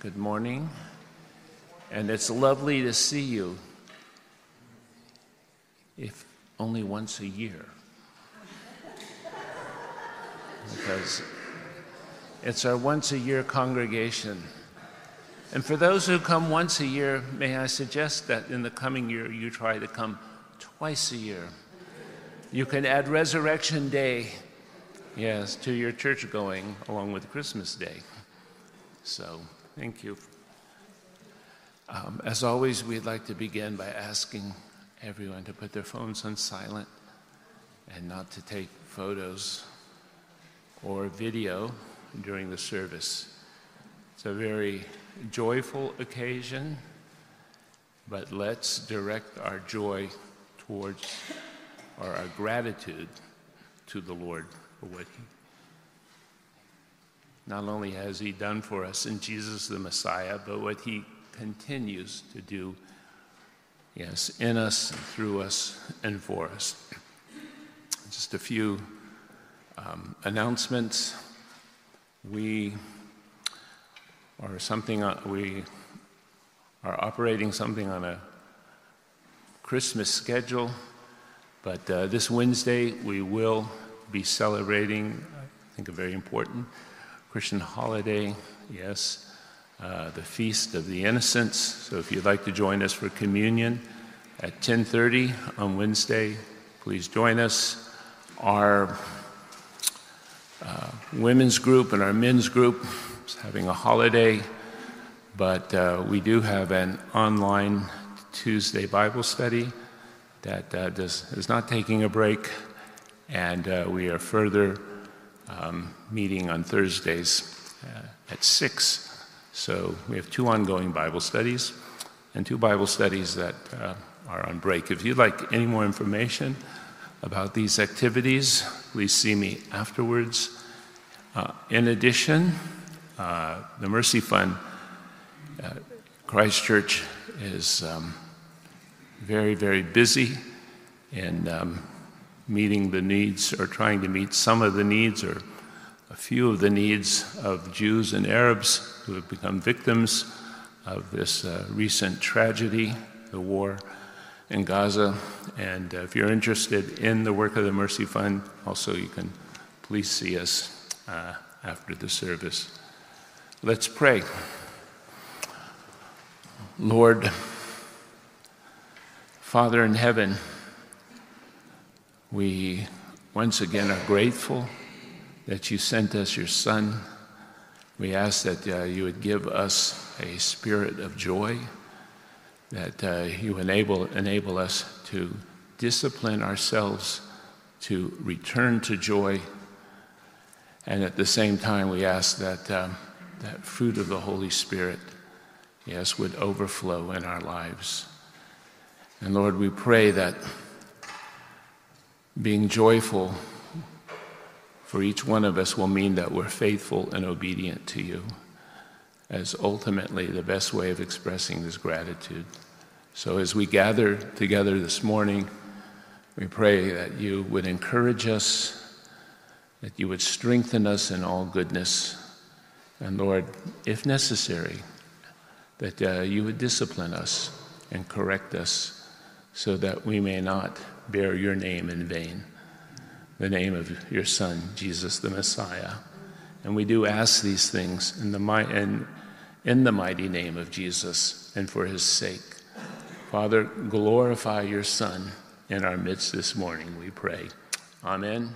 Good morning. And it's lovely to see you, if only once a year. Because it's our once a year congregation. And for those who come once a year, may I suggest that in the coming year you try to come twice a year. You can add Resurrection Day, yes, to your church going along with Christmas Day. So, thank you. Um, as always, we'd like to begin by asking everyone to put their phones on silent and not to take photos or video during the service. It's a very joyful occasion, but let's direct our joy towards or our gratitude to the Lord for what He not only has He done for us in Jesus the Messiah, but what He continues to do, yes, in us, through us, and for us. Just a few um, announcements. We are something, uh, we are operating something on a Christmas schedule, but uh, this Wednesday we will be celebrating, I think, a very important Christian holiday, yes, uh, the Feast of the Innocents. So if you'd like to join us for communion at 10:30 on Wednesday, please join us. Our uh, women's group and our men's group is having a holiday, but uh, we do have an online Tuesday Bible study that uh, does, is not taking a break, and uh, we are further um, meeting on Thursdays uh, at 6. So we have two ongoing Bible studies and two Bible studies that uh, are on break. If you'd like any more information about these activities, please see me afterwards. Uh, in addition, uh, the Mercy Fund, uh, Christ is um, very, very busy in um, meeting the needs or trying to meet some of the needs or a few of the needs of Jews and Arabs who have become victims of this uh, recent tragedy, the war in Gaza. And uh, if you're interested in the work of the Mercy Fund, also you can please see us uh, after the service. Let's pray. Lord, Father in heaven, we once again are grateful that you sent us your Son. We ask that uh, you would give us a spirit of joy, that uh, you enable, enable us to discipline ourselves to return to joy. And at the same time, we ask that um, that fruit of the Holy Spirit, yes, would overflow in our lives. And Lord, we pray that being joyful for each one of us will mean that we're faithful and obedient to you as ultimately the best way of expressing this gratitude. So as we gather together this morning, we pray that you would encourage us, that you would strengthen us in all goodness, and Lord, if necessary, that uh, you would discipline us and correct us so that we may not bear your name in vain, the name of your Son, Jesus the Messiah. And we do ask these things in the, in, in the mighty name of Jesus and for his sake. Father, glorify your Son in our midst this morning, we pray. Amen.